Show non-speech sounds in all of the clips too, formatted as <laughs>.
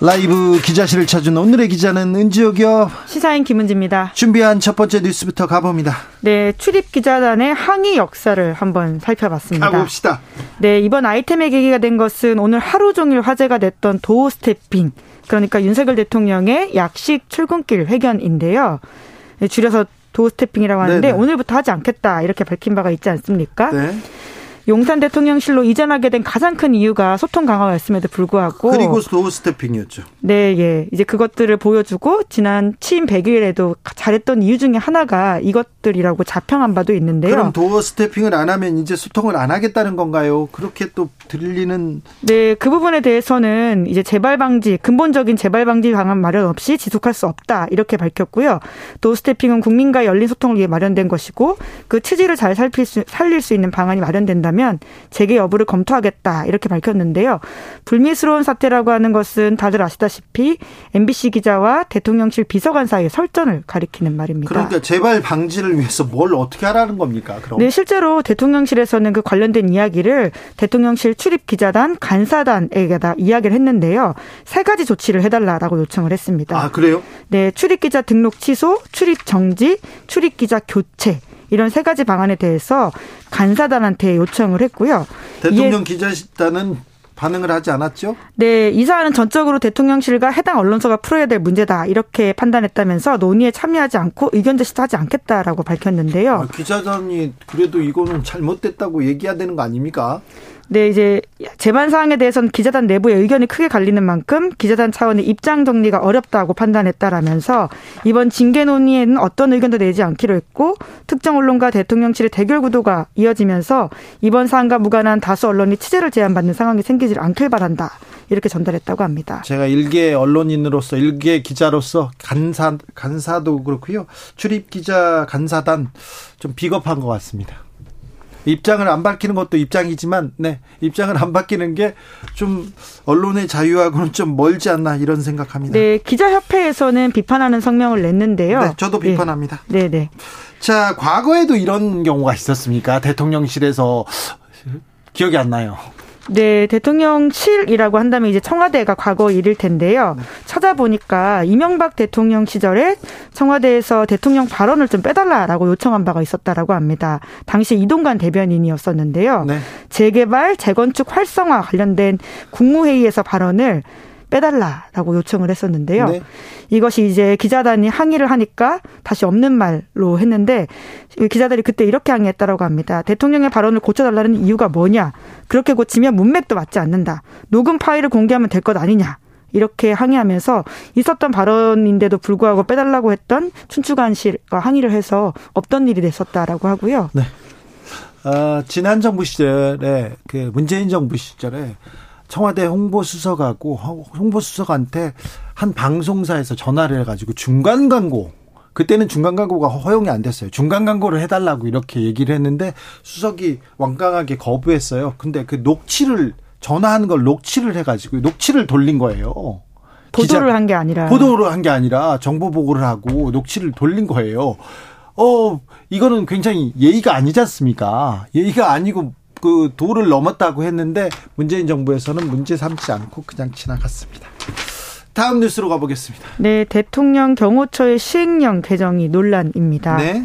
라이브 기자실을 찾은 오늘의 기자는 은지옥이요. 시사인 김은지입니다. 준비한 첫 번째 뉴스부터 가봅니다. 네, 출입 기자단의 항의 역사를 한번 살펴봤습니다. 가봅시다. 네, 이번 아이템의 계기가 된 것은 오늘 하루 종일 화제가 됐던 doorstepping. 그러니까 윤석열 대통령의 약식 출근길 회견인데요. 네, 줄여서 doorstepping이라고 하는데 네네. 오늘부터 하지 않겠다 이렇게 밝힌 바가 있지 않습니까? 네. 용산 대통령실로 이전하게 된 가장 큰 이유가 소통 강화였음에도 불구하고 그리고 doorstepping이었죠. 네, 예. 이제 그것들을 보여주고 지난 취임 100일에도 잘했던 이유 중에 하나가 이것들이라고 자평한 바도 있는데요. 그럼 도어 스태핑을 안 하면 이제 소통을 안 하겠다는 건가요? 그렇게 또 들리는 네, 그 부분에 대해서는 이제 재발 방지 근본적인 재발 방지 방안 마련 없이 지속할 수 없다 이렇게 밝혔고요. 도어 스태핑은 국민과 열린 소통을 위해 마련된 것이고 그 취지를 잘 살필 수, 살릴 수 있는 방안이 마련된다면 된다면 재개 여부를 검토하겠다 이렇게 밝혔는데요. 불미스러운 사태라고 하는 것은 다들 아시다시피 MBC 기자와 대통령실 비서관 사이의 설전을 가리키는 말입니다. 그러니까 재발 방지를 위해서 뭘 어떻게 하라는 겁니까? 그럼? 네, 실제로 대통령실에서는 그 관련된 이야기를 대통령실 출입 기자단 간사단에게다 이야기를 했는데요. 세 가지 조치를 해달라라고 요청을 했습니다. 아 그래요? 네, 출입 기자 등록 취소, 출입 정지, 출입 기자 교체 이런 세 가지 방안에 대해서 간사단한테 요청을 했고요. 대통령 기자단은 반응을 하지 않았죠? 네, 이 사안은 전적으로 대통령실과 해당 언론사가 풀어야 될 문제다 이렇게 판단했다면서 논의에 참여하지 않고 의견 제시도 하지 않겠다라고 밝혔는데요. 아, 기자단이 그래도 이거는 잘못됐다고 얘기해야 되는 거 아닙니까? 네, 이제 재반 사항에 대해서는 기자단 내부의 의견이 크게 갈리는 만큼 기자단 차원의 입장 정리가 어렵다고 판단했다라면서 이번 징계 논의에는 어떤 의견도 내지 않기로 했고 특정 언론과 대통령실의 대결 구도가 이어지면서 이번 사안과 무관한 다수 언론이 취재를 제한받는 상황이 생기지 않길 바란다. 이렇게 전달했다고 합니다. 제가 일개 언론인으로서 일개 기자로서 간사 간사도 그렇고요. 출입 기자 간사단 좀 비겁한 것 같습니다. 입장을 안 밝히는 것도 입장이지만 네 입장을 안 밝히는 게 좀 언론의 자유하고는 좀 멀지 않나 이런 생각합니다. 네 기자협회에서는 비판하는 성명을 냈는데요. 네, 저도 비판합니다. 네, 네. 자 과거에도 이런 경우가 있었습니까? 대통령실에서 기억이 안 나요. 네, 대통령실이라고 한다면 이제 청와대가 과거 일일 텐데요. 네. 찾아보니까 이명박 대통령 시절에 청와대에서 대통령 발언을 좀 빼달라라고 요청한 바가 있었다라고 합니다. 당시 이동관 대변인이었었는데요. 네. 재개발, 재건축 활성화 관련된 국무회의에서 발언을 빼달라라고 요청을 했었는데요. 네. 이것이 이제 기자단이 항의를 하니까 다시 없는 말로 했는데 기자들이 그때 이렇게 항의했다라고 합니다. 대통령의 발언을 고쳐달라는 이유가 뭐냐? 그렇게 고치면 문맥도 맞지 않는다. 녹음 파일을 공개하면 될 것 아니냐? 이렇게 항의하면서 있었던 발언인데도 불구하고 빼달라고 했던 춘추관실과 항의를 해서 없던 일이 됐었다라고 하고요. 네. 어, 지난 정부 시절에 그 문재인 정부 시절에 청와대 홍보수석하고 홍보수석한테 한 방송사에서 전화를 해가지고 중간 광고 그때는 중간 광고가 허용이 안 됐어요. 중간 광고를 해달라고 이렇게 얘기를 했는데 수석이 완강하게 거부했어요. 근데 그 녹취를 전화하는 걸 녹취를 해가지고 녹취를 돌린 거예요. 보도를 한 게 아니라 보도를 한 게 아니라 정보 보고를 하고 녹취를 돌린 거예요. 어 이거는 굉장히 예의가 아니지 않습니까? 예의가 아니고 그 도를 넘었다고 했는데 문재인 정부에서는 문제 삼지 않고 그냥 지나갔습니다. 다음 뉴스로 가보겠습니다. 네, 대통령 경호처의 시행령 개정이 논란입니다. 네.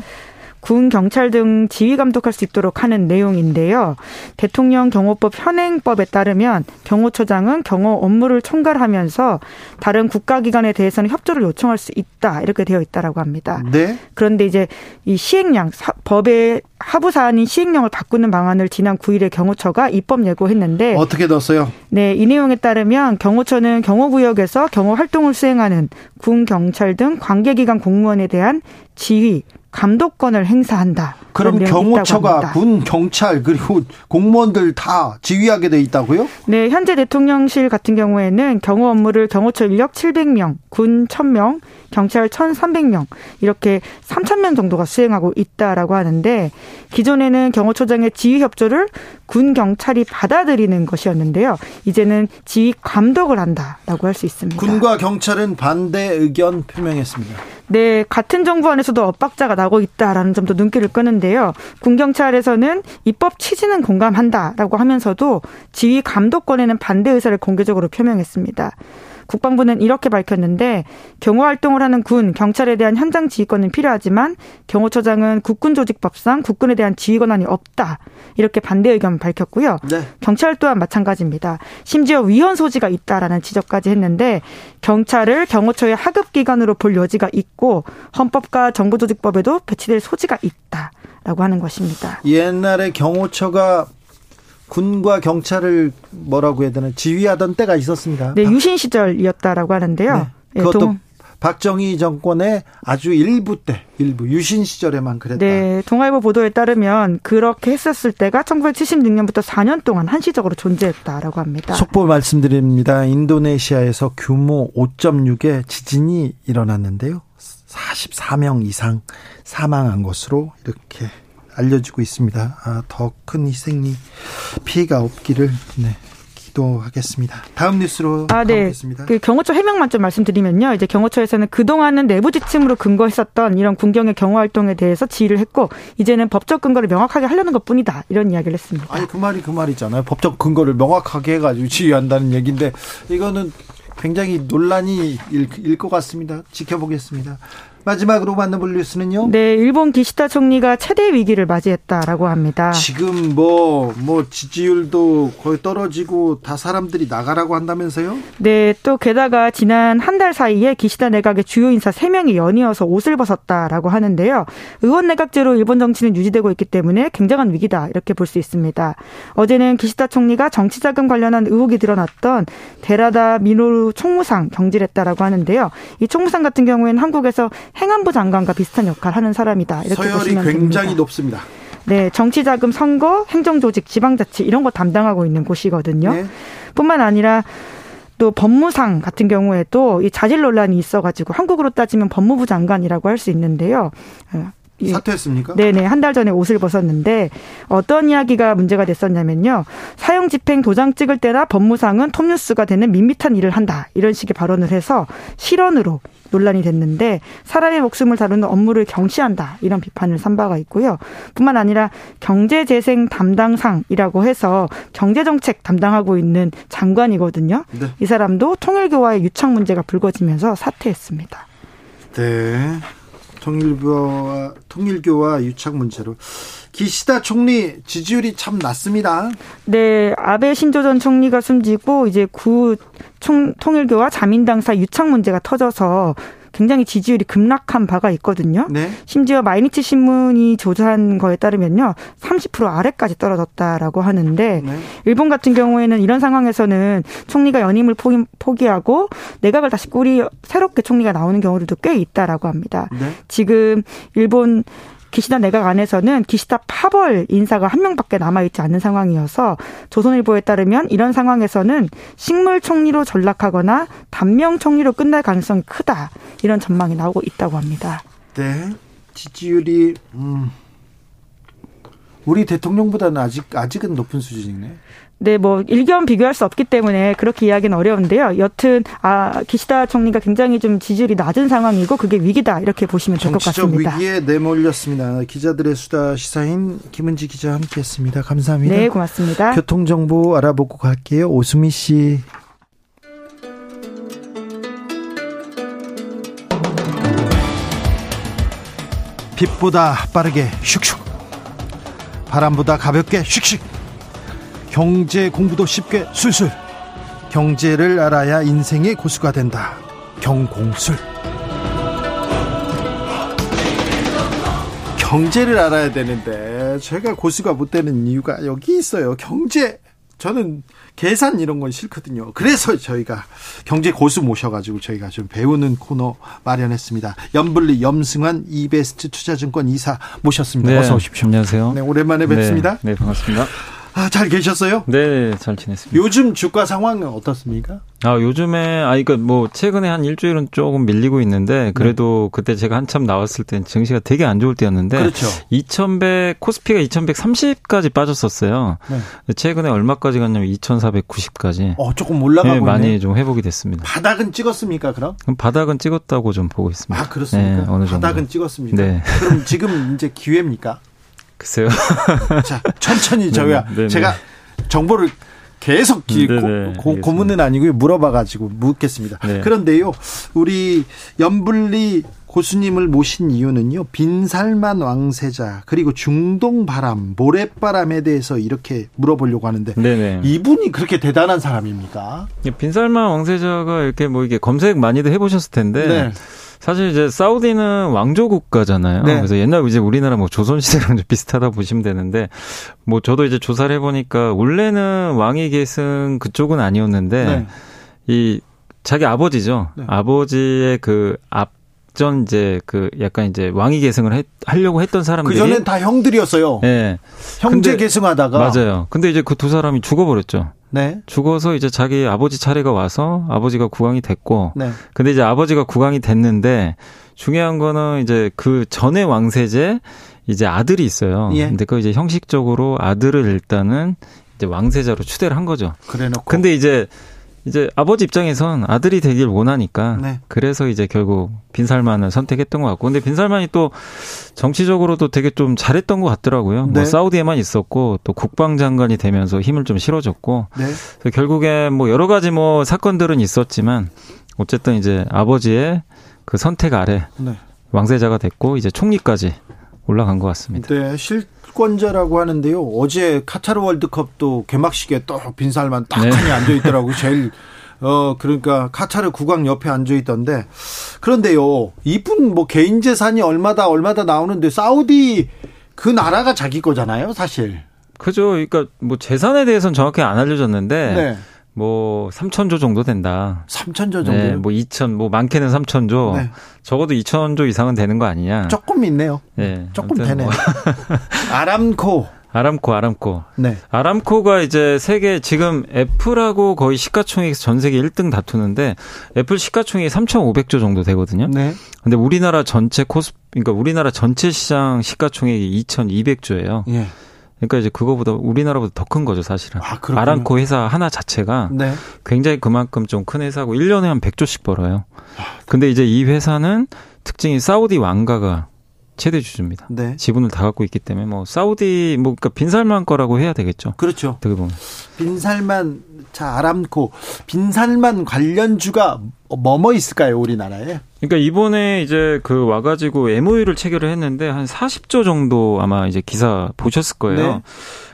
군 경찰 등 지휘 감독할 수 있도록 하는 내용인데요. 대통령 경호법 현행법에 따르면 경호처장은 경호 업무를 총괄하면서 다른 국가기관에 대해서는 협조를 요청할 수 있다 이렇게 되어 있다라고 합니다. 네. 그런데 이제 이 시행령 법의 하부 사안인 시행령을 바꾸는 방안을 지난 9일에 경호처가 입법 예고했는데 어떻게 넣었어요? 네, 이 내용에 따르면 경호처는 경호구역에서 경호 활동을 수행하는 군 경찰 등 관계기관 공무원에 대한 지휘 감독권을 행사한다. 그럼 경호처가 군, 경찰 그리고 공무원들 다 지휘하게 돼 있다고요? 네, 현재 대통령실 같은 경우에는 경호 업무를 경호처 인력 700명, 군 1000명, 경찰 1,300명 이렇게 3,000명 정도가 수행하고 있다라고 하는데 기존에는 경호처장의 지휘 협조를 군 경찰이 받아들이는 것이었는데요. 이제는 지휘 감독을 한다라고 할 수 있습니다. 군과 경찰은 반대 의견 표명했습니다. 네, 같은 정부 안에서도 엇박자가 나고 있다라는 점도 눈길을 끄는데요. 군 경찰에서는 입법 취지는 공감한다라고 하면서도 지휘 감독권에는 반대 의사를 공개적으로 표명했습니다. 국방부는 이렇게 밝혔는데 경호 활동을 하는 군, 경찰에 대한 현장 지휘권은 필요하지만 경호처장은 국군 조직법상 국군에 대한 지휘 권한이 없다. 이렇게 반대 의견을 밝혔고요. 네. 경찰 또한 마찬가지입니다. 심지어 위헌 소지가 있다라는 지적까지 했는데 경찰을 경호처의 하급 기관으로 볼 여지가 있고 헌법과 정부조직법에도 배치될 소지가 있다 라고 하는 것입니다. 옛날에 경호처가 군과 경찰을 뭐라고 해야 되나 지휘하던 때가 있었습니다. 네, 유신 시절이었다라고 하는데요. 네, 예, 그것도 동... 박정희 정권의 아주 일부 때, 일부 유신 시절에만 그랬다. 네, 동아일보 보도에 따르면 그렇게 했었을 때가 1976년부터 4년 동안 한시적으로 존재했다라고 합니다. 속보 말씀드립니다. 인도네시아에서 규모 5.6의 지진이 일어났는데요. 44명 이상 사망한 것으로 이렇게 알려지고 있습니다. 아, 더 큰 희생이 피해가 없기를 네, 기도하겠습니다. 다음 뉴스로 아, 네. 가보겠습니다. 그 경호처 해명만 좀 말씀드리면요. 이제 경호처에서는 그동안은 내부 지침으로 근거했었던 이런 군경의 경호 활동에 대해서 지휘를 했고 이제는 법적 근거를 명확하게 하려는 것뿐이다. 이런 이야기를 했습니다. 아니 그 말이 그 말이잖아요. 법적 근거를 명확하게 해가지고 지휘한다는 얘기인데 이거는 굉장히 논란이 일 것 같습니다. 지켜보겠습니다. 마지막으로 만나볼 뉴스는요? 네, 일본 기시다 총리가 최대 위기를 맞이했다라고 합니다. 지금 뭐, 뭐, 지지율도 거의 떨어지고 다 사람들이 나가라고 한다면서요? 네, 또 게다가 지난 한 달 사이에 기시다 내각의 주요 인사 3명이 연이어서 옷을 벗었다라고 하는데요. 의원 내각제로 일본 정치는 유지되고 있기 때문에 굉장한 위기다. 이렇게 볼 수 있습니다. 어제는 기시다 총리가 정치자금 관련한 의혹이 드러났던 데라다 미노루 총무상 경질했다라고 하는데요. 이 총무상 같은 경우에는 한국에서 행안부 장관과 비슷한 역할을 하는 사람이다. 이렇게 서열이 보시면 굉장히 됩니다. 높습니다. 네, 정치자금, 선거, 행정조직, 지방자치 이런 거 담당하고 있는 곳이거든요. 네. 뿐만 아니라 또 법무상 같은 경우에도 이 자질 논란이 있어가지고 한국으로 따지면 법무부 장관이라고 할 수 있는데요. 어, 사퇴했습니까? 네네. 한 달 전에 옷을 벗었는데 어떤 이야기가 문제가 됐었냐면요. 사형 집행 도장 찍을 때나 법무상은 톱뉴스가 되는 밋밋한 일을 한다. 이런 식의 발언을 해서 실언으로 논란이 됐는데 사람의 목숨을 다루는 업무를 경시한다. 이런 비판을 산 바가 있고요. 뿐만 아니라 경제재생 담당상이라고 해서 경제정책 담당하고 있는 장관이거든요. 네. 이 사람도 통일교와의 유착 문제가 불거지면서 사퇴했습니다. 네. 통일교와 통일교와 유착 문제로 기시다 총리 지지율이 참 낮습니다. 네, 아베 신조 전 총리가 숨지고 이제 구 총, 통일교와 자민당 사 유착 문제가 터져서 굉장히 지지율이 급락한 바가 있거든요. 네. 심지어 마이니치 신문이 조사한 거에 따르면요. 30% 아래까지 떨어졌다라고 하는데 네. 일본 같은 경우에는 이런 상황에서는 총리가 연임을 포기, 하고 내각을 다시 꾸리 새롭게 총리가 나오는 경우들도 꽤 있다라고 합니다. 네. 지금 일본 기시다 내각 안에서는 기시다 파벌 인사가 한 명밖에 남아있지 않는 상황이어서 조선일보에 따르면 이런 상황에서는 식물 총리로 전락하거나 단명 총리로 끝날 가능성이 크다 이런 전망이 나오고 있다고 합니다. 네, 지지율이 음, 우리 대통령보다는 아직 아직은 높은 수준이네. 네, 뭐 일견 비교할 수 없기 때문에 그렇게 이야기는 어려운데요. 여튼 아 기시다 총리가 굉장히 좀 지지율이 낮은 상황이고 그게 위기다 이렇게 보시면 될 것 같습니다. 정치적 위기에 내몰렸습니다. 기자들의 수다 시사인 김은지 기자 함께했습니다. 감사합니다. 네, 고맙습니다. 교통 정보 알아보고 갈게요. 오수미 씨. 빛보다 빠르게 슉슉 바람보다 가볍게 슉슉 경제 공부도 쉽게 술술 경제를 알아야 인생의 고수가 된다 경공술 경제를 알아야 되는데 제가 고수가 못 되는 이유가 여기 있어요 경제 저는 계산 이런 건 싫거든요. 그래서 저희가 경제 고수 모셔가지고 저희가 좀 배우는 코너 마련했습니다. 염블리 염승환 이베스트 투자증권 이사 모셨습니다. 네, 어서 오십시오. 안녕하세요. 네, 오랜만에 뵙습니다. 네, 네 반갑습니다. 아, 잘 계셨어요? 네, 잘 지냈습니다. 요즘 주가 상황은 어떻습니까? 아, 요즘에, 아, 이거 뭐, 최근에 한 일주일은 조금 밀리고 있는데, 그래도 네. 그때 제가 한참 나왔을 땐 증시가 되게 안 좋을 때였는데, 그렇죠. 2100, 코스피가 2130까지 빠졌었어요. 네. 최근에 얼마까지 갔냐면 2490까지. 어, 조금 올라가고 네, 많이 좀 회복이 됐습니다. 바닥은 찍었습니까, 그럼? 그럼 바닥은 찍었다고 좀 보고 있습니다. 아, 그렇습니까? 네, 어느 정도. 바닥은 찍었습니다. 네. 그럼 지금 이제 기회입니까? 글쎄요. <laughs> 자, 천천히 저희가 네네. 제가 정보를 계속 기, 고, 고, 문은 아니고요. 물어봐가지고 묻겠습니다. 네. 그런데요, 우리 연불리 고수님을 모신 이유는요, 빈살만 왕세자, 그리고 중동 바람, 모래바람에 대해서 이렇게 물어보려고 하는데, 네네. 이분이 그렇게 대단한 사람입니까? 빈살만 왕세자가 이렇게 뭐 이게 검색 많이들 해보셨을 텐데, 네. 사실 이제 사우디는 왕조 국가잖아요. 네. 그래서 옛날 이제 우리나라 뭐 조선 시대랑 <laughs> 좀 비슷하다 보시면 되는데 뭐 저도 이제 조사를 해 보니까 원래는 왕위 계승 그쪽은 아니었는데 네. 이 자기 아버지죠. 네. 아버지의 그 앞. 전 이제 그 약간 이제 왕위 계승을 했, 하려고 했던 사람들이 그 전엔 다 형들이었어요. 네. 형제 근데, 계승하다가 맞아요. 근데 이제 그 두 사람이 죽어버렸죠. 네. 죽어서 이제 자기 아버지 차례가 와서 아버지가 국왕이 됐고. 네. 근데 이제 아버지가 국왕이 됐는데 중요한 거는 이제 그 전에 왕세제 이제 아들이 있어요. 예. 근데 그 이제 형식적으로 아들을 일단은 이제 왕세자로 추대를 한 거죠. 그래 놓고. 근데 이제 이제 아버지 입장에선 아들이 되길 원하니까 네. 그래서 이제 결국 빈살만을 선택했던 것 같고 근데 빈살만이 또 정치적으로도 되게 좀 잘했던 것 같더라고요. 뭐 네. 뭐 사우디에만 있었고 또 국방장관이 되면서 힘을 좀 실어줬고 네. 결국에 뭐 여러 가지 뭐 사건들은 있었지만 어쨌든 이제 아버지의 그 선택 아래 네. 왕세자가 됐고 이제 총리까지 올라간 것 같습니다. 네, 실권자라고 하는데요. 어제 카타르 월드컵도 개막식에 또 빈살만 딱하니 네. 앉아 있더라고. 제일 어 그러니까 카타르 국왕 옆에 앉아 있던데 그런데요. 이분 뭐 개인 재산이 얼마다 얼마다 나오는데 사우디 그 나라가 자기 거잖아요, 사실. 그죠. 그러니까 뭐 재산에 대해서는 정확히 안 알려졌는데 네. 뭐 3천조 정도 된다. 3천조 정도. 네, 뭐 2천 뭐 많게는 3천조. 네. 적어도 2천조 이상은 되는 거 아니냐. 조금 있네요. 네. 조금 되네요. 뭐. <laughs> 아람코. 아람코, 아람코. 네. 아람코가 이제 세계 지금 애플하고 거의 시가총액 전 세계 1등 다투는데 애플 시가총액이 3,500조 정도 되거든요. 네. 근데 우리나라 전체 코스 그러니까 우리나라 전체 시장 시가총액이 2,200조예요. 예. 그러니까 이제 그거보다 우리나라보다 더 큰 거죠, 사실은. 아, 아람코 회사 하나 자체가 네. 굉장히 그만큼 좀 큰 회사고 1년에 한 100조씩 벌어요. 아, 근데 이제 이 회사는 특징이 사우디 왕가가 최대 주주입니다. 네. 지분을 다 갖고 있기 때문에 뭐 사우디 뭐 그러니까 빈살만 거라고 해야 되겠죠. 그렇죠. 어떻게 보면 빈살만 자 아람코 빈살만 관련주가 뭐뭐 있을까요 우리나라에? 그러니까 이번에 이제 그 와가지고 MOU를 체결을 했는데 한 40조 정도 아마 이제 기사 보셨을 거예요. 네.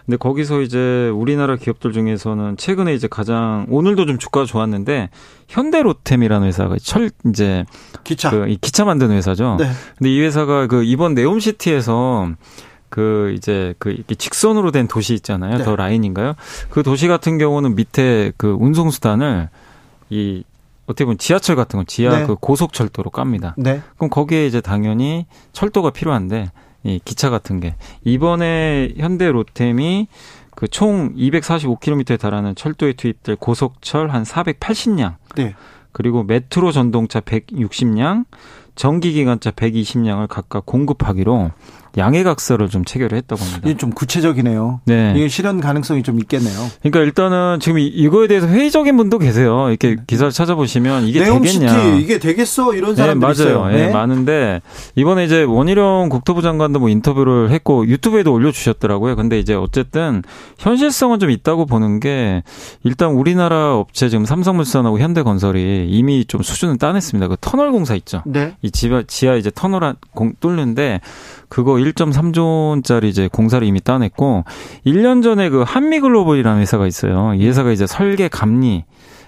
근데 거기서 이제 우리나라 기업들 중에서는 최근에 이제 가장 오늘도 좀 주가가 좋았는데 현대로템이라는 회사가 철 이제 기차 그 기차 만드는 회사죠. 네. 근데 이 회사가 그 이번 네옴시티에서 그 이제 그 이렇게 직선으로 된 도시 있잖아요. 네. 더 라인인가요? 그 도시 같은 경우는 밑에 그 운송 수단을 이 어떻게 보면 지하철 같은 건 지하 네. 그 고속철도로 깝니다. 네. 그럼 거기에 이제 당연히 철도가 필요한데 이 기차 같은 게 이번에 현대 로템이 그 총 245km에 달하는 철도에 투입될 고속철 한 480량. 네. 그리고 메트로 전동차 160량, 전기 기관차 120량을 각각 공급하기로 양해각서를 좀 체결을 했다고 합니다. 이게 좀 구체적이네요. 네. 이게 실현 가능성이 좀 있겠네요. 그러니까 일단은 지금 이거에 대해서 회의적인 분도 계세요. 이렇게 네. 기사를 찾아보시면 이게 되겠냐. 이게 되겠어 이런 사람들 네, 맞아요. 네. 네. 많은데 이번에 이제 원희룡 국토부 장관도 뭐 인터뷰를 했고 유튜브에도 올려주셨더라고요. 근데 이제 어쨌든 현실성은 좀 있다고 보는 게 일단 우리나라 업체 지금 삼성물산하고 현대건설이 이미 좀 수준을 따냈습니다. 그 터널 공사 있죠. 네. 이 지하, 지하 이제 터널 공 뚫는데 그거 1.3조 원짜리 이제 공사를 이미 따냈고 1년 전에 그 한미글로벌이라는 회사가 있어요. 이 회사가 이제 설계 감리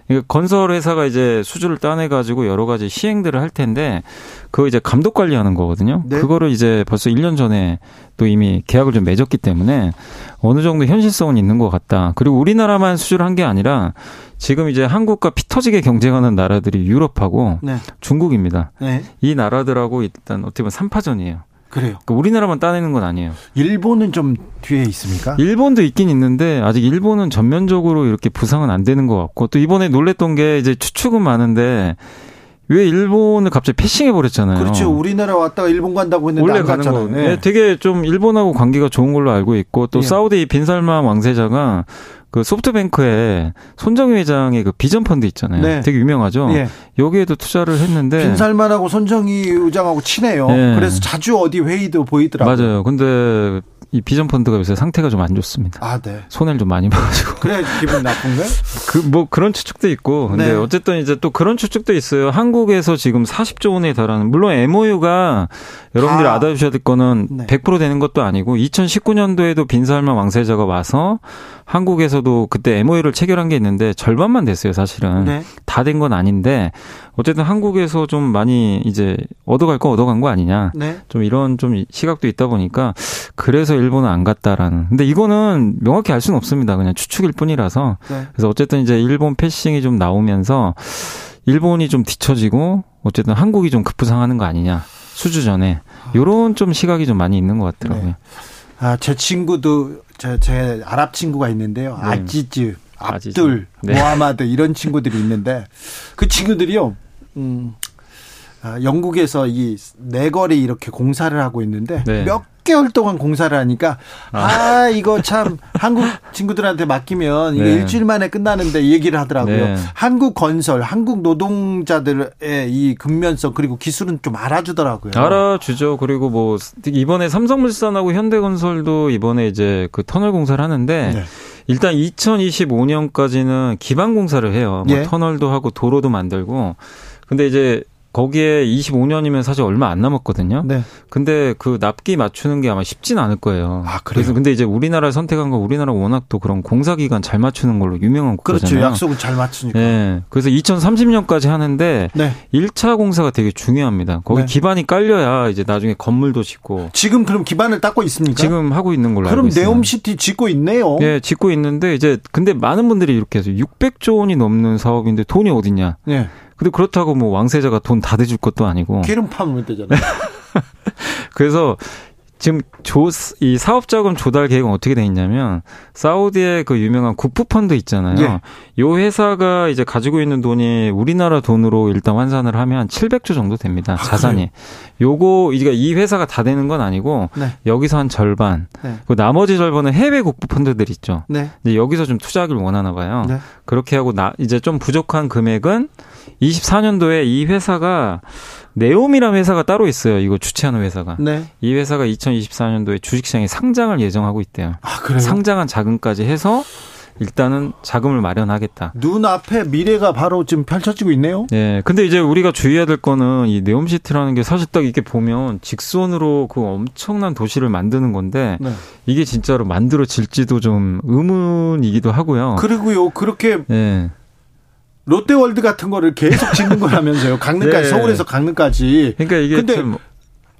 그러니까 건설 회사가 이제 수주를 따내 가지고 여러 가지 시행들을 할 텐데 그거 이제 감독 관리하는 거거든요. 네. 그거를 이제 벌써 1년 전에 또 이미 계약을 좀 맺었기 때문에 어느 정도 현실성은 있는 것 같다. 그리고 우리나라만 수주를 한 게 아니라 지금 이제 한국과 피 터지게 경쟁하는 나라들이 유럽하고 네. 중국입니다. 네. 이 나라들하고 일단 어떻게 보면 3파전이에요. 그래요. 그러니까 우리나라만 따내는 건 아니에요. 일본은 좀 뒤에 있습니까? 일본도 있긴 있는데 아직 일본은 전면적으로 이렇게 부상은 안 되는 것 같고 또 이번에 놀랬던 게 이제 추측은 많은데 왜 일본을 갑자기 패싱해 버렸잖아요. 그렇죠. 우리나라 왔다가 일본 간다고 했는데 원래 가는 거. 네. 되게 좀 일본하고 관계가 좋은 걸로 알고 있고 또 예. 사우디 빈살만 왕세자가 그 소프트뱅크에 손정희 회장의 그 비전 펀드 있잖아요. 네. 되게 유명하죠. 예. 여기에도 투자를 했는데 빈살만하고 손정희 의장하고 친해요. 예. 그래서 자주 어디 회의도 보이더라고요. 맞아요. 근데 이 비전 펀드가 요새 상태가 좀 안 좋습니다. 아, 네. 손해를 좀 많이 봐가지고. 그래 기분 나쁜가? <laughs> 그뭐 그런 추측도 있고, 근데 네. 어쨌든 이제 또 그런 추측도 있어요. 한국에서 지금 40조 원에 달하는 물론 MOU가 여러분들이 아. 알아두셔야 될 거는 네. 100% 되는 것도 아니고 2019년도에도 빈살만 왕세자가 와서 한국에서도 그때 MOU를 체결한 게 있는데 절반만 됐어요, 사실은. 네. 다된 건 아닌데 어쨌든 한국에서 좀 많이 이제 얻어갈 거 얻어간 거 아니냐. 네. 좀 이런 좀 시각도 있다 보니까 그래서 일본은 안 갔다라는. 근데 이거는 명확히 알 수는 없습니다. 그냥 추측일 뿐이라서. 네. 그래서 어쨌든 이제 일본 패싱이 좀 나오면서 일본이 좀 뒤처지고 어쨌든 한국이 좀 급부상하는 거 아니냐. 수주 전에. 요런 좀 시각이 좀 많이 있는 것 같더라고요. 네. 아, 제 친구도 제, 제 아랍 친구가 있는데요. 네. 아지즈, 압둘, 네. 모하마드 이런 친구들이 있는데 그 친구들이요. 음, 아, 영국에서 이 네거리 이렇게 공사를 하고 있는데 네. 몇 개월 동안 공사를 하니까 아, 아 이거 참 한국 친구들한테 맡기면 이게 네. 일주일 만에 끝나는데 얘기를 하더라고요. 네. 한국 건설, 한국 노동자들의 이 근면성 그리고 기술은 좀 알아주더라고요. 알아주죠. 그리고 뭐 이번에 삼성물산하고 현대건설도 이번에 이제 그 터널 공사를 하는데 네. 일단 2025년까지는 기반 공사를 해요. 뭐 예. 터널도 하고 도로도 만들고 근데 이제 거기에 25년이면 사실 얼마 안 남았거든요. 네. 근데 그 납기 맞추는 게 아마 쉽진 않을 거예요. 아, 그래서 근데 이제 우리나라를 선택한 거 우리나라 워낙 또 그런 공사 기간 잘 맞추는 걸로 유명한 국가잖아요. 그렇죠. 약속은 잘 맞추니까. 네. 그래서 2030년까지 하는데 네. 1차 공사가 되게 중요합니다. 거기 네. 기반이 깔려야 이제 나중에 건물도 짓고. 지금 그럼 기반을 닦고 있습니까? 지금 하고 있는 걸로 알고 있어요. 그럼 네옴시티 짓고 있네요. 네, 짓고 있는데 이제 근데 많은 분들이 이렇게 해서 600조 원이 넘는 사업인데 돈이 어딨냐. 네. 근데 그렇다고 뭐 왕세자가 돈 다 대줄 것도 아니고. 기름 파면 되잖아요. <laughs> 그래서 지금 조, 이 사업 자금 조달 계획은 어떻게 돼 있냐면, 사우디의 그 유명한 구프 펀드 있잖아요. 예. 요 회사가 이제 가지고 있는 돈이 우리나라 돈으로 일단 환산을 하면 700조 정도 됩니다. 아, 자산이. 그래요? 요거, 이제 이 회사가 다 되는 건 아니고, 네. 여기서 한 절반. 네. 그 나머지 절반은 해외 국부 펀드들 있죠. 네. 이제 여기서 좀 투자하기를 원하나 봐요. 네. 그렇게 하고 나, 이제 좀 부족한 금액은 24년도에 이 회사가 네옴이라는 회사가 따로 있어요. 이거 주최하는 회사가. 네. 이 회사가 2024년도에 주식시장에 상장을 예정하고 있대요. 아, 그래요? 상장한 자금까지 해서 일단은 자금을 마련하겠다. 눈앞에 미래가 바로 지금 펼쳐지고 있네요. 네. 근데 이제 우리가 주의해야 될 거는 이 네옴시티라는 게 사실 딱 이렇게 보면 직선으로 그 엄청난 도시를 만드는 건데 네. 이게 진짜로 만들어질지도 좀 의문이기도 하고요. 그리고요. 그렇게 네. 롯데월드 같은 거를 계속 짓는 거라면서요. 강릉까지 <laughs> 네. 서울에서 강릉까지. 그러니까 이게 근데 참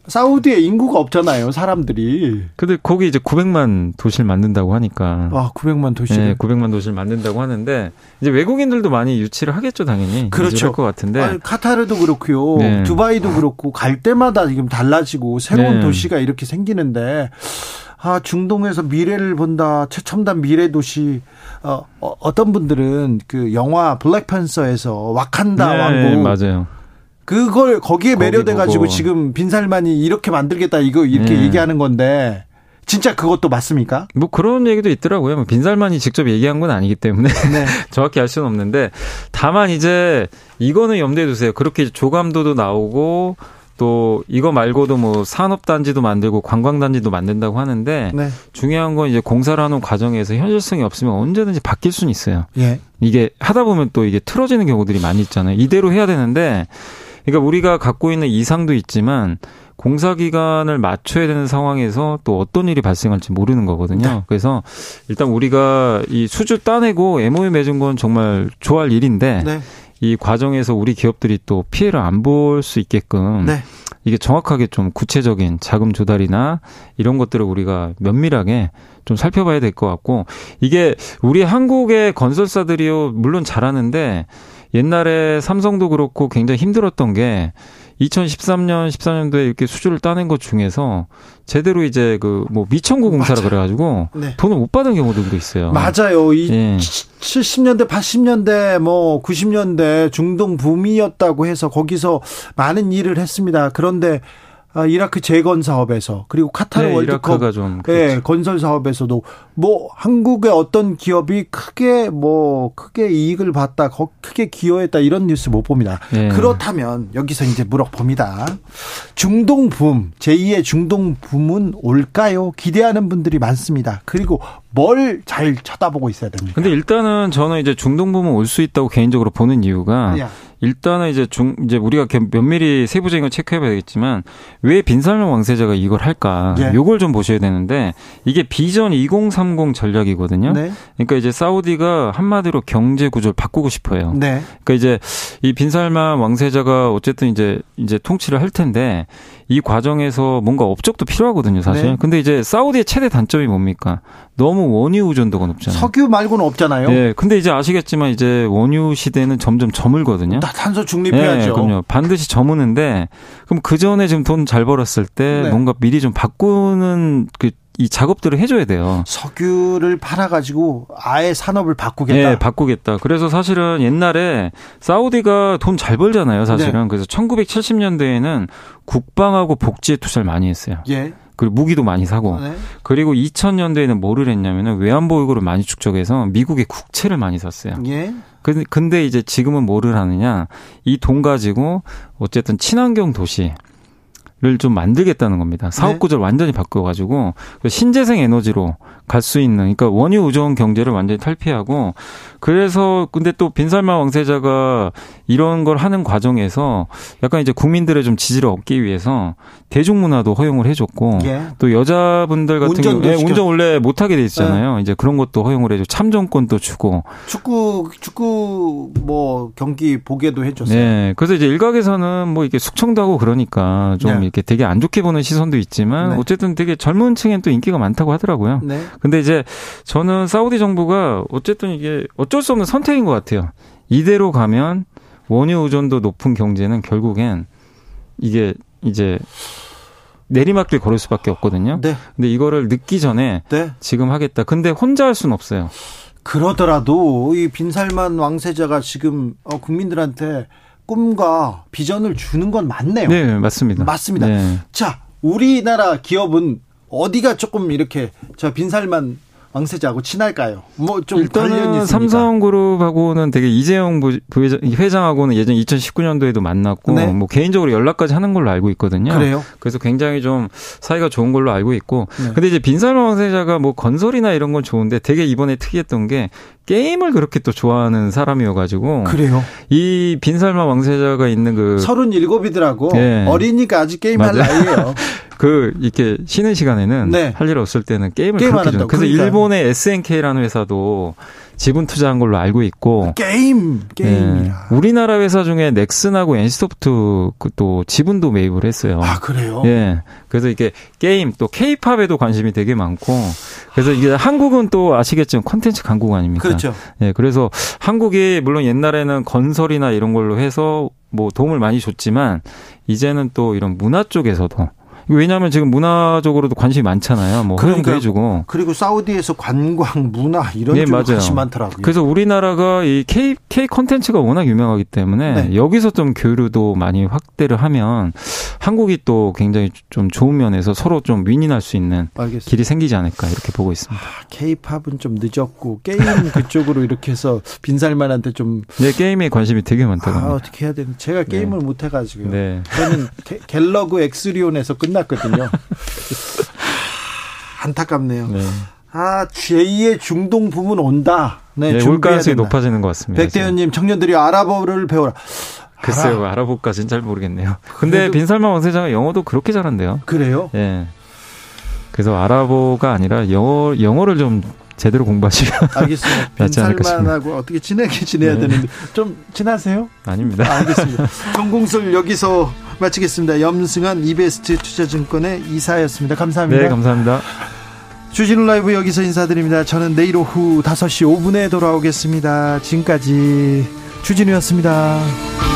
사우디에 인구가 없잖아요, 사람들이. 근데 거기 이제 900만 도시를 만든다고 하니까. 아, 900만 도시. 네, 900만 도시를 만든다고 하는데 이제 외국인들도 많이 유치를 하겠죠, 당연히. 그렇죠. 것 같은데. 아니, 카타르도 그렇고요. 네. 두바이도 그렇고 갈 때마다 지금 달라지고 새로운 네. 도시가 이렇게 생기는데 아, 중동에서 미래를 본다. 최첨단 미래 도시. 어, 어 떤 분들은 그 영화 블랙팬서에서 와칸다 네, 왕국 맞아요. 그걸 거기에 매료돼 가지고 지금 빈살만이 이렇게 만들겠다 이거 이렇게 네. 얘기하는 건데 진짜 그것도 맞습니까? 뭐 그런 얘기도 있더라고요. 뭐 빈살만이 직접 얘기한 건 아니기 때문에 네. <laughs> 정확히 알 수는 없는데 다만 이제 이거는 염두에 두세요. 그렇게 조감도도 나오고 또 이거 말고도 뭐 산업단지도 만들고 관광단지도 만든다고 하는데 네. 중요한 건 이제 공사를 하는 과정에서 현실성이 없으면 언제든지 바뀔 수는 있어요. 예. 이게 하다 보면 또 이게 틀어지는 경우들이 많이 있잖아요. 이대로 해야 되는데 그러니까 우리가 갖고 있는 이상도 있지만 공사 기간을 맞춰야 되는 상황에서 또 어떤 일이 발생할지 모르는 거거든요. 네. 그래서 일단 우리가 이 수주 따내고 MOU 맺은 건 정말 좋아할 일인데 네. 이 과정에서 우리 기업들이 또 피해를 안 볼 수 있게끔 네. 이게 정확하게 좀 구체적인 자금 조달이나 이런 것들을 우리가 면밀하게 좀 살펴봐야 될 것 같고 이게 우리 한국의 건설사들이요 물론 잘하는데 옛날에 삼성도 그렇고 굉장히 힘들었던 게 2013년, 14년도에 이렇게 수주를 따낸 것 중에서 제대로 이제 그 뭐 미천구 공사라 그래가지고 네. 돈을 못 받은 경우들도 있어요. 맞아요. 이 예. 70년대, 80년대, 뭐 90년대 중동 붐이었다고 해서 거기서 많은 일을 했습니다. 그런데 아, 이라크 재건 사업에서 그리고 카타르 네, 월드컵 좀 네, 건설 사업에서도 뭐 한국의 어떤 기업이 크게 뭐 크게 이익을 봤다, 크게 기여했다 이런 뉴스 못 봅니다. 네. 그렇다면 여기서 이제 물어봅니다. 중동 붐, 제2의 중동 붐은 올까요? 기대하는 분들이 많습니다. 그리고 뭘 잘 쳐다보고 있어야 됩니까? 근데 일단은 저는 이제 중동 붐은 올수 있다고 개인적으로 보는 이유가 야. 일단은 이제 중 이제 우리가 면밀히 세부적인 걸 체크해봐야겠지만 왜 빈살만 왕세자가 이걸 할까? 예. 요걸 좀 보셔야 되는데 이게 비전 2030 전략이거든요. 네. 그러니까 이제 사우디가 한마디로 경제 구조를 바꾸고 싶어요. 네. 그러니까 이제 이 빈살만 왕세자가 어쨌든 이제 이제 통치를 할 텐데 이 과정에서 뭔가 업적도 필요하거든요, 사실. 네. 근데 이제 사우디의 최대 단점이 뭡니까? 너무 원유 의존도가 높잖아요. 석유 말고는 없잖아요. 네. 근데 이제 아시겠지만 이제 원유 시대는 점점 저물거든요. 다 탄소 중립해야죠. 네, 그럼요. 반드시 저무는데 그럼 그 전에 지금 돈 잘 벌었을 때 네. 뭔가 미리 좀 바꾸는 그 이 작업들을 해줘야 돼요. 석유를 팔아가지고 아예 산업을 바꾸겠다. 네, 바꾸겠다. 그래서 사실은 옛날에 사우디가 돈 잘 벌잖아요, 사실은. 네. 그래서 1970년대에는 국방하고 복지에 투자를 많이 했어요. 예. 그리고 무기도 많이 사고. 네. 그리고 2000년대에는 뭐를 했냐면은 외환보유고를 많이 축적해서 미국의 국채를 많이 샀어요. 예. 근데 이제 지금은 뭐를 하느냐. 이 돈 가지고 어쨌든 친환경 도시, 를좀 만들겠다는 겁니다. 사업 네. 구조를 완전히 바꿔가지고 그 신재생 에너지로 갈 수 있는, 그러니까 원유 의존 경제를 완전히 탈피하고 그래서 근데 또 빈살마 왕세자가 이런 걸 하는 과정에서 약간 이제 국민들의 좀 지지를 얻기 위해서 대중문화도 허용을 해줬고 예. 또 여자분들 같은 경우에 예, 운전 원래 못하게 돼 있잖아요. 네. 이제 그런 것도 허용을 해줘 참정권도 주고 축구 축구 뭐 경기 보게도 해줬어요. 네, 그래서 이제 일각에서는 뭐 이렇게 숙청도 하고 그러니까 좀 네. 이렇게 되게 안 좋게 보는 시선도 있지만 네. 어쨌든 되게 젊은 층엔 또 인기가 많다고 하더라고요. 네. 근데 이제 저는 사우디 정부가 어쨌든 이게 어쩔 수 없는 선택인 것 같아요. 이대로 가면 원유 의존도 높은 경제는 결국엔 이게 이제 내리막길 걸을 수밖에 없거든요. 네. 근데 이거를 늦기 전에 네. 지금 하겠다. 근데 혼자 할 수는 없어요. 그러더라도 이 빈살만 왕세자가 지금 어, 국민들한테 꿈과 비전을 주는 건 맞네요. 네, 맞습니다. 맞습니다. 네. 자, 우리나라 기업은 어디가 조금 이렇게 저 빈살만 왕세자하고 친할까요? 뭐 좀 일단은 삼성그룹하고는 되게 이재용 부회장, 회장하고는 예전 2019년도에도 만났고 네. 뭐 개인적으로 연락까지 하는 걸로 알고 있거든요. 그래요? 그래서 굉장히 좀 사이가 좋은 걸로 알고 있고. 네. 근데 이제 빈살만 왕세자가 뭐 건설이나 이런 건 좋은데 되게 이번에 특이했던 게 게임을 그렇게 또 좋아하는 사람이어가지고. 그래요? 이 빈살만 왕세자가 있는 그. 37이더라고. 네. 어리니까 아직 게임할 나이에요. <laughs> 그 이렇게 쉬는 시간에는 네. 할일 없을 때는 게임을 게임 그렇게 좀. 그래서 그러니까. 일본의 SNK라는 회사도 지분 투자한 걸로 알고 있고 게임 게임이라. 네. 우리나라 회사 중에 넥슨하고 NC소프트 그또 지분도 매입을 했어요. 아 그래요? 예. 그래서 이게 게임 또 K-팝에도 관심이 되게 많고 그래서 이게 한국은 또 아시겠지만 콘텐츠 강국 아닙니까? 그렇죠. 예. 그래서 한국이 물론 옛날에는 건설이나 이런 걸로 해서 뭐 도움을 많이 줬지만 이제는 또 이런 문화 쪽에서도 왜냐하면 지금 문화적으로도 관심이 많잖아요. 뭐 그러니까, 해주고 그리고 사우디에서 관광 문화 이런 네, 쪽에 관심 많더라고요. 그래서 우리나라가 이 K K 컨텐츠가 워낙 유명하기 때문에 네. 여기서 좀 교류도 많이 확대를 하면 한국이 또 굉장히 좀 좋은 면에서 서로 좀 윈윈할 수 있는 알겠습니다. 길이 생기지 않을까 이렇게 보고 있습니다. K-팝은 아, 좀 늦었고 게임 <laughs> 그쪽으로 이렇게 해서 빈살만한테 좀 네, 게임에 관심이 되게 많다고 아, 어떻게 해야 되는? 제가 게임을 네. 못 해가지고요. 네. 저는 갤러그 엑스리온에서 끝 났거든요. <laughs> 안타깝네요. 네. 아, 제2의 중동 부문 온다. 네, 네 올 가능성이 높아지는 것 같습니다. 백대현님, 청년들이 아랍어를 배워라. 글쎄요, 알아. 알아볼까진 잘 모르겠네요. 근데 빈살만 왕세자가 영어도 그렇게 잘한대요. 그래요? 예. 그래서 아랍어가 아니라 영어 영어를 좀 제대로 공부하시면 <laughs> 알겠습니다. <laughs> 빈살만하고 어떻게 친하게 지내야 네. 되는데 좀 친하세요? 아닙니다. 아, 알겠습니다. <laughs> 전공술 여기서 마치겠습니다. 염승한 이베스트 투자증권의 이사였습니다. 감사합니다. 네, 감사합니다. 주진우 라이브 여기서 인사드립니다. 저는 내일 오후 5시 5분에 돌아오겠습니다. 지금까지 주진우였습니다.